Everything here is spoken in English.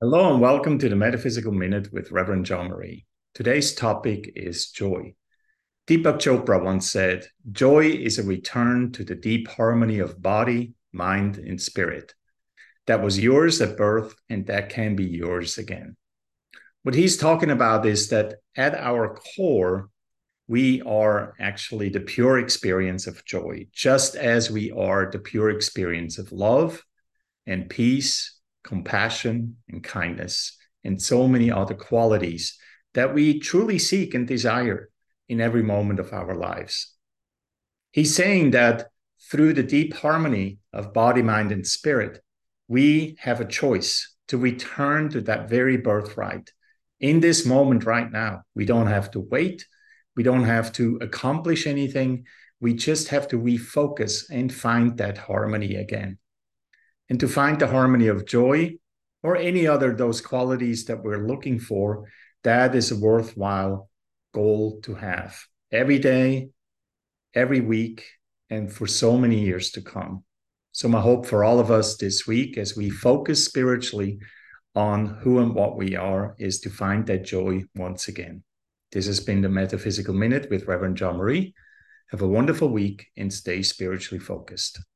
Hello and welcome to the Metaphysical Minute with Reverend Jean-Marie. Today's topic is joy. Deepak Chopra once said, Joy is a return to the deep harmony of body, mind, and spirit. That was yours at birth, and that can be yours again. What he's talking about is that at our core, we are actually the pure experience of joy, just as we are the pure experience of love and peace compassion, and kindness, and so many other qualities that we truly seek and desire in every moment of our lives. He's saying that through the deep harmony of body, mind, and spirit, we have a choice to return to that very birthright in this moment right now. We don't have to wait. We don't have to accomplish anything. We just have to refocus and find that harmony again and to find the harmony of joy or any other those qualities that we're looking for that is a worthwhile goal to have every day every week and for so many years to come. So my hope for all of us this week as we focus spiritually on who and what we are is to find that joy once again. This has been the metaphysical minute with reverend Jean-Marie have a wonderful week and stay spiritually focused